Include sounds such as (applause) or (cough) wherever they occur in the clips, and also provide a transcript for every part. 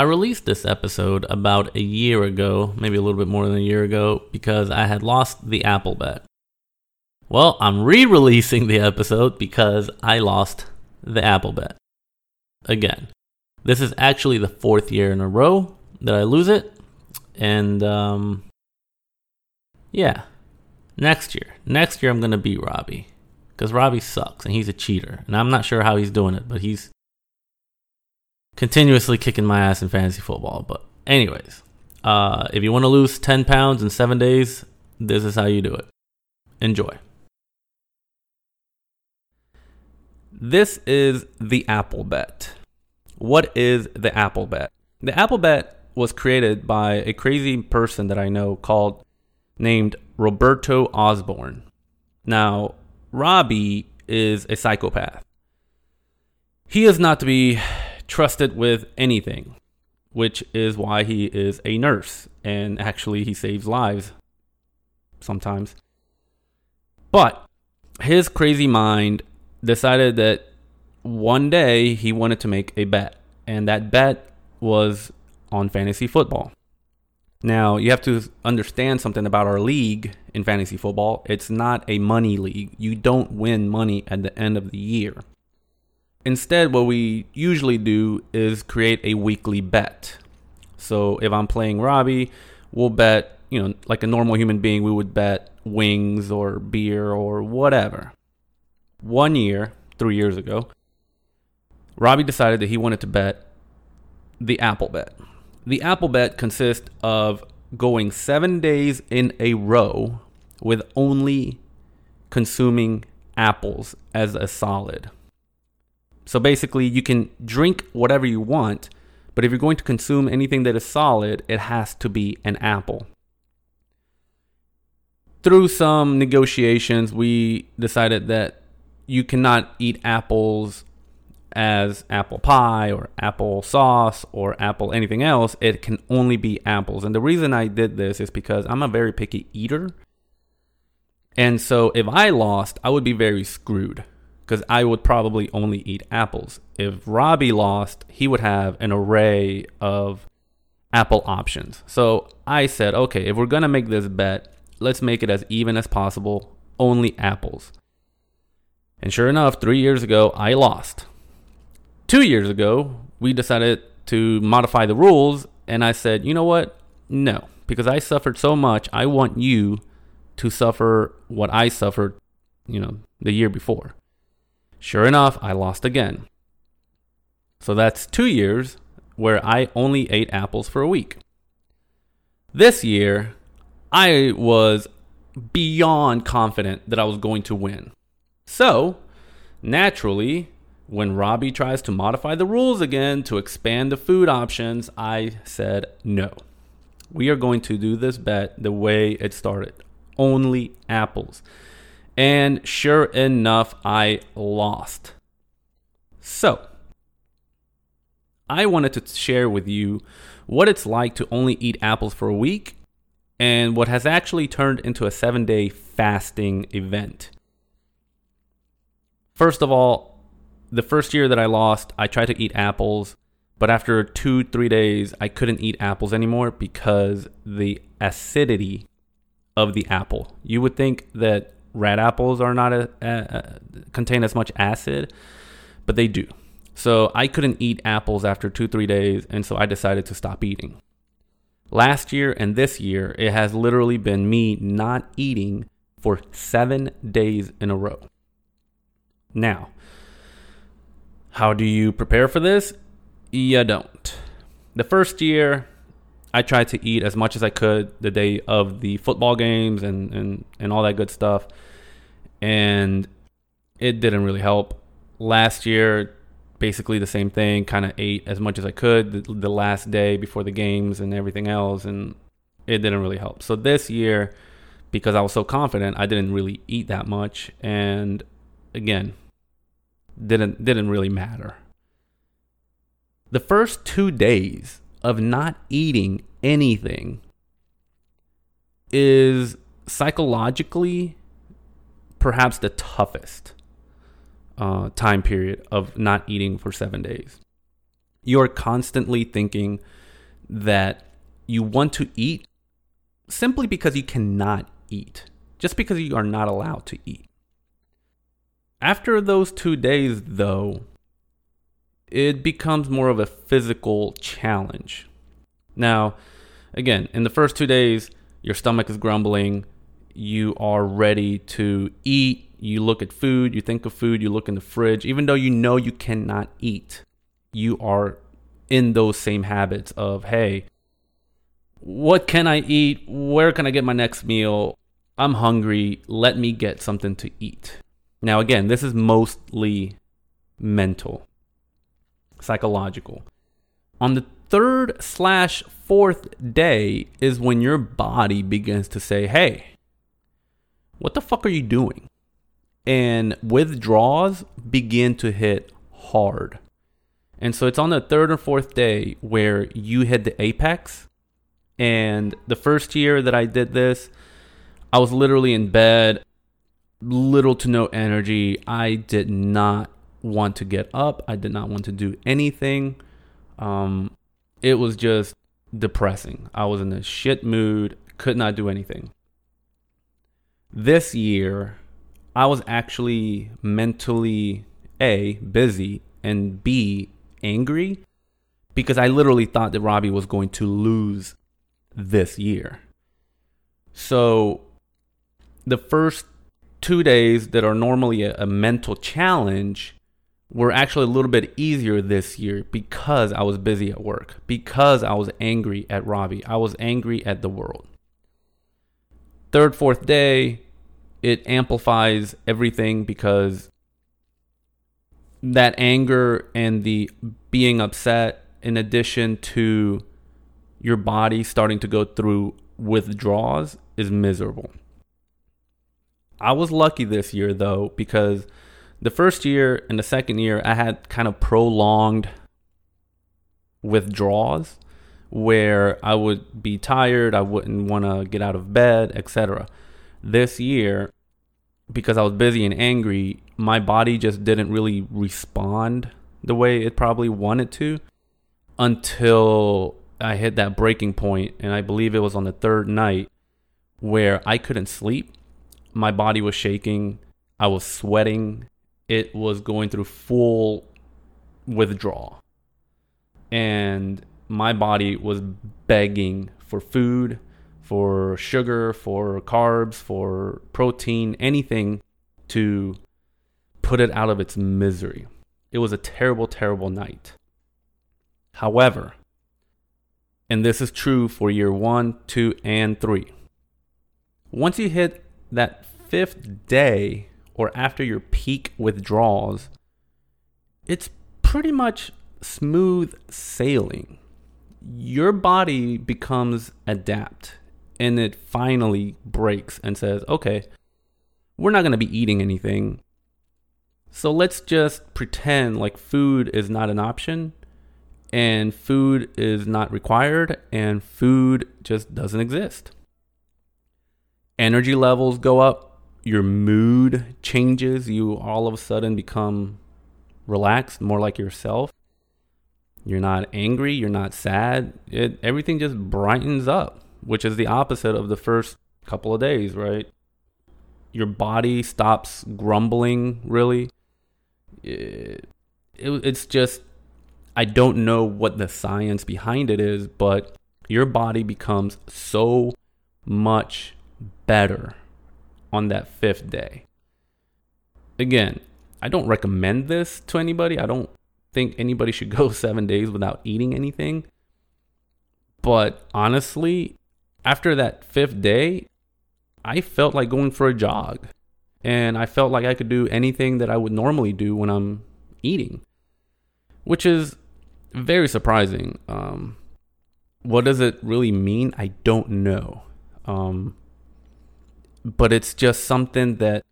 I released this episode about a year ago, maybe a little bit more than a year ago, because I had lost the Apple bet. Well, I'm re releasing the episode because I lost the Apple bet. Again, this is actually the fourth year in a row that I lose it. And, um, yeah, next year. Next year, I'm going to beat Robbie because Robbie sucks and he's a cheater. And I'm not sure how he's doing it, but he's continuously kicking my ass in fantasy football. But, anyways, uh, if you want to lose 10 pounds in seven days, this is how you do it. Enjoy. This is the Apple Bet. What is the Apple Bet? The Apple Bet was created by a crazy person that I know called named Roberto Osborne. Now, Robbie is a psychopath. He is not to be trusted with anything, which is why he is a nurse. And actually, he saves lives sometimes. But his crazy mind decided that one day he wanted to make a bet. And that bet was on fantasy football. Now, you have to understand something about our league in fantasy football. It's not a money league. You don't win money at the end of the year. Instead, what we usually do is create a weekly bet. So if I'm playing Robbie, we'll bet, you know, like a normal human being, we would bet wings or beer or whatever. One year, three years ago, Robbie decided that he wanted to bet the Apple bet. The Apple bet consists of going seven days in a row with only consuming apples as a solid. So basically, you can drink whatever you want, but if you're going to consume anything that is solid, it has to be an apple. Through some negotiations, we decided that you cannot eat apples as apple pie or apple sauce or apple anything else. It can only be apples. And the reason I did this is because I'm a very picky eater. And so if I lost, I would be very screwed because I would probably only eat apples. If Robbie lost, he would have an array of apple options. So I said, okay, if we're going to make this bet, let's make it as even as possible, only apples. And sure enough, three years ago, I lost. Two years ago, we decided to modify the rules, and I said, you know what? No, because I suffered so much, I want you to suffer what I suffered, you know, the year before. Sure enough, I lost again. So that's two years where I only ate apples for a week. This year, I was beyond confident that I was going to win. So, naturally, when Robbie tries to modify the rules again to expand the food options, I said no. We are going to do this bet the way it started only apples. And sure enough, I lost. So, I wanted to share with you what it's like to only eat apples for a week and what has actually turned into a seven day fasting event. First of all, the first year that I lost, I tried to eat apples, but after two, three days, I couldn't eat apples anymore because the acidity of the apple. You would think that red apples are not a, a, a, contain as much acid, but they do. So I couldn't eat apples after two, three days, and so I decided to stop eating. Last year and this year, it has literally been me not eating for seven days in a row. Now, how do you prepare for this? You don't. The first year, I tried to eat as much as I could the day of the football games and, and, and all that good stuff. And it didn't really help. Last year, basically the same thing, kind of ate as much as I could the, the last day before the games and everything else. And it didn't really help. So this year, because I was so confident, I didn't really eat that much. And again, didn't didn't really matter. The first 2 days of not eating anything is psychologically perhaps the toughest uh, time period of not eating for seven days. you're constantly thinking that you want to eat simply because you cannot eat, just because you are not allowed to eat. After those two days, though, it becomes more of a physical challenge. Now, again, in the first two days, your stomach is grumbling, you are ready to eat, you look at food, you think of food, you look in the fridge, even though you know you cannot eat, you are in those same habits of, hey, what can I eat? Where can I get my next meal? I'm hungry. Let me get something to eat. Now, again, this is mostly mental, psychological. On the third slash fourth day is when your body begins to say, hey, what the fuck are you doing? And withdrawals begin to hit hard. And so it's on the third or fourth day where you hit the apex. And the first year that I did this, I was literally in bed, little to no energy. I did not want to get up. I did not want to do anything. Um, it was just depressing. I was in a shit mood, could not do anything. This year, I was actually mentally A, busy, and B, angry because I literally thought that Robbie was going to lose this year. So the first two days that are normally a, a, mental challenge were actually a little bit easier this year because I was busy at work, because I was angry at Robbie, I was angry at the world. Third, fourth day, it amplifies everything because that anger and the being upset, in addition to your body starting to go through withdrawals, is miserable. I was lucky this year though, because the first year and the second year, I had kind of prolonged withdrawals where I would be tired, I wouldn't want to get out of bed, etc. This year, because I was busy and angry, my body just didn't really respond the way it probably wanted to until I hit that breaking point, and I believe it was on the third night where I couldn't sleep. My body was shaking. I was sweating. It was going through full withdrawal. And my body was begging for food, for sugar, for carbs, for protein, anything to put it out of its misery. It was a terrible, terrible night. However, and this is true for year one, two, and three, once you hit that fifth day or after your peak withdrawals, it's pretty much smooth sailing. Your body becomes adapt and it finally breaks and says, okay, we're not going to be eating anything. So let's just pretend like food is not an option and food is not required and food just doesn't exist. Energy levels go up, your mood changes, you all of a sudden become relaxed, more like yourself. You're not angry, you're not sad. It, everything just brightens up, which is the opposite of the first couple of days, right? Your body stops grumbling, really it, it, it's just I don't know what the science behind it is, but your body becomes so much better on that fifth day. Again, I don't recommend this to anybody. I don't think anybody should (laughs) go seven days without eating anything. But honestly, after that fifth day, I felt like going for a jog and I felt like I could do anything that I would normally do when I'm eating, which is very surprising. Um, what does it really mean? I don't know. Um, but it's just something that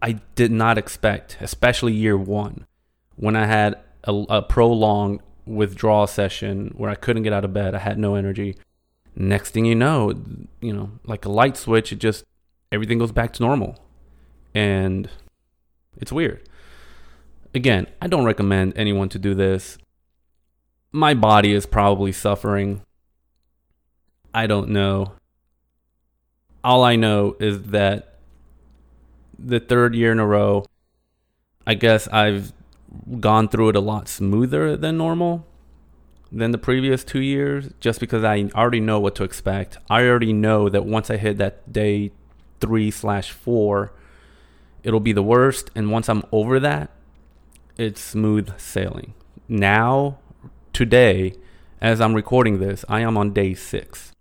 I did not expect, especially year one, when I had a, a prolonged withdrawal session where I couldn't get out of bed. I had no energy. Next thing you know, you know, like a light switch, it just everything goes back to normal. And it's weird. Again, I don't recommend anyone to do this. my body is probably suffering. I don't know. All I know is that the third year in a row, I guess I've gone through it a lot smoother than normal than the previous two years just because I already know what to expect. I already know that once I hit that day three slash four, it'll be the worst. And once I'm over that, it's smooth sailing. Now, today, as I'm recording this, I am on day six.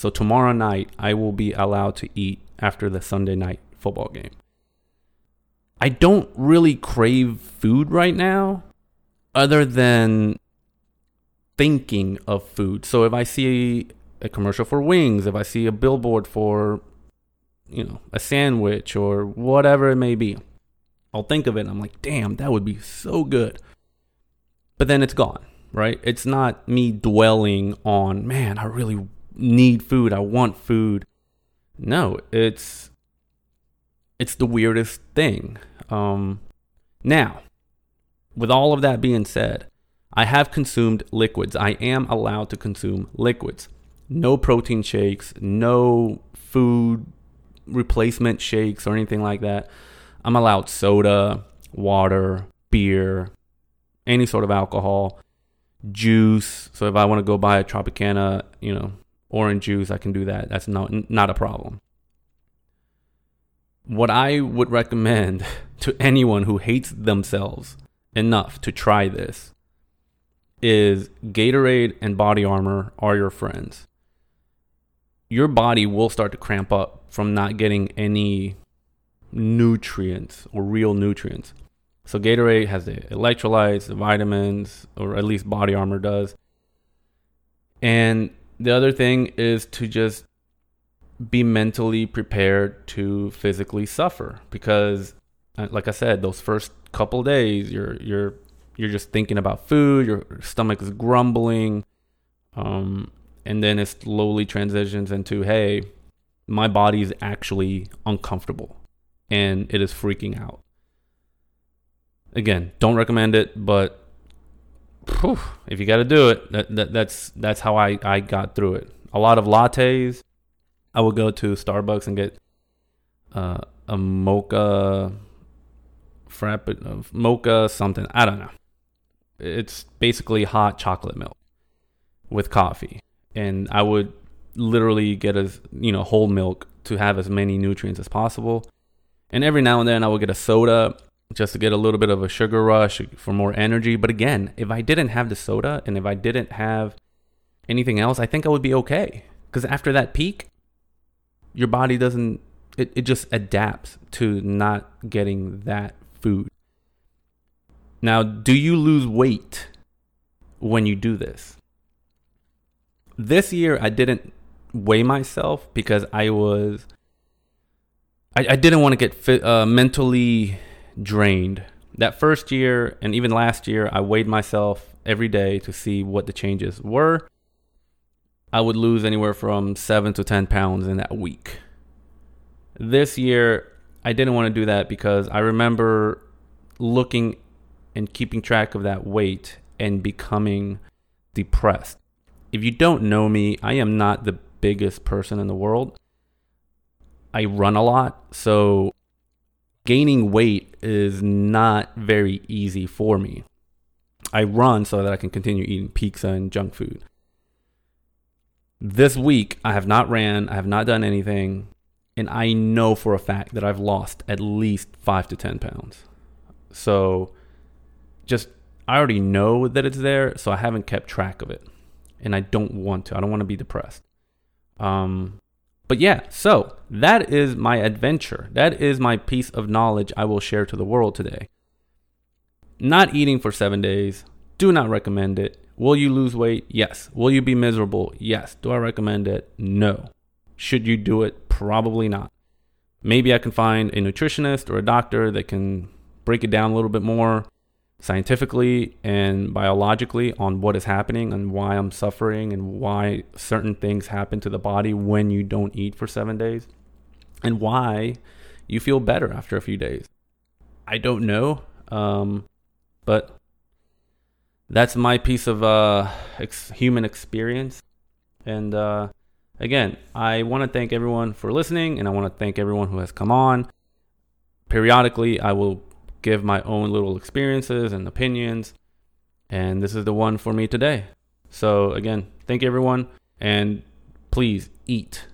So tomorrow night, I will be allowed to eat after the Sunday night football game. I don't really crave food right now, other than thinking of food. So if I see a commercial for wings, if I see a billboard for, you know, a sandwich or whatever it may be, I'll think of it. I'm like, damn, that would be so good. But then it's gone, right? It's not me dwelling on, man, I really need food. I want food. No, it's it's the weirdest thing. Um, now, with all of that being said, I have consumed liquids. I am allowed to consume liquids. No protein shakes, no food replacement shakes or anything like that. I'm allowed soda, water, beer, any sort of alcohol, juice. So if I want to go buy a Tropicana, you know, orange juice, I can do that. That's not not a problem. What I would recommend (laughs) to anyone who hates themselves enough to try this is Gatorade and body armor are your friends. Your body will start to cramp up from not getting any nutrients or real nutrients. So Gatorade has the electrolytes, the vitamins, or at least body armor does. And the other thing is to just be mentally prepared to physically suffer because uh, like I said, those first couple days you're you're you're just thinking about food, your stomach is grumbling, um, and then it slowly transitions into, hey, my body is actually uncomfortable and it is freaking out. Again, don't recommend it, but if you got to do it, that, that, that's that's how I, I got through it. A lot of lattes. I would go to Starbucks and get uh, a mocha frappe, uh, mocha something. I don't know it's basically hot chocolate milk with coffee. And I would literally get as, you know, whole milk to have as many nutrients as possible. And every now and then I would get a soda just to get a little bit of a sugar rush for more energy. But again, if I didn't have the soda and if I didn't have anything else, I think I would be okay. Because after that peak, your body doesn't, it, it just adapts to not getting that food. Now, do you lose weight when you do this? This year, I didn't weigh myself because I was, I, I didn't want to get fit, uh, mentally drained. That first year, and even last year, I weighed myself every day to see what the changes were. I would lose anywhere from seven to 10 pounds in that week. This year, I didn't want to do that because I remember looking and keeping track of that weight and becoming depressed. If you don't know me, I am not the biggest person in the world. I run a lot, so gaining weight is not very easy for me. I run so that I can continue eating pizza and junk food. This week, I have not ran, I have not done anything, and I know for a fact that I've lost at least five to 10 pounds. So just I already know that it's there, so I haven't kept track of it, and I don't want to. I don't want to be depressed. Um, but yeah, so that is my adventure. That is my piece of knowledge I will share to the world today. Not eating for seven days. Do not recommend it. Will you lose weight? Yes. Will you be miserable? Yes. Do I recommend it? No. Should you do it? Probably not. Maybe I can find a nutritionist or a doctor that can break it down a little bit more scientifically and biologically on what is happening and why I'm suffering and why certain things happen to the body when you don't eat for seven days and why you feel better after a few days. I don't know, um, but that's my piece of uh, ex- human experience. And uh, again, I want to thank everyone for listening, and I want to thank everyone who has come on. Periodically, I will give my own little experiences and opinions, and this is the one for me today. So, again, thank everyone, and please eat.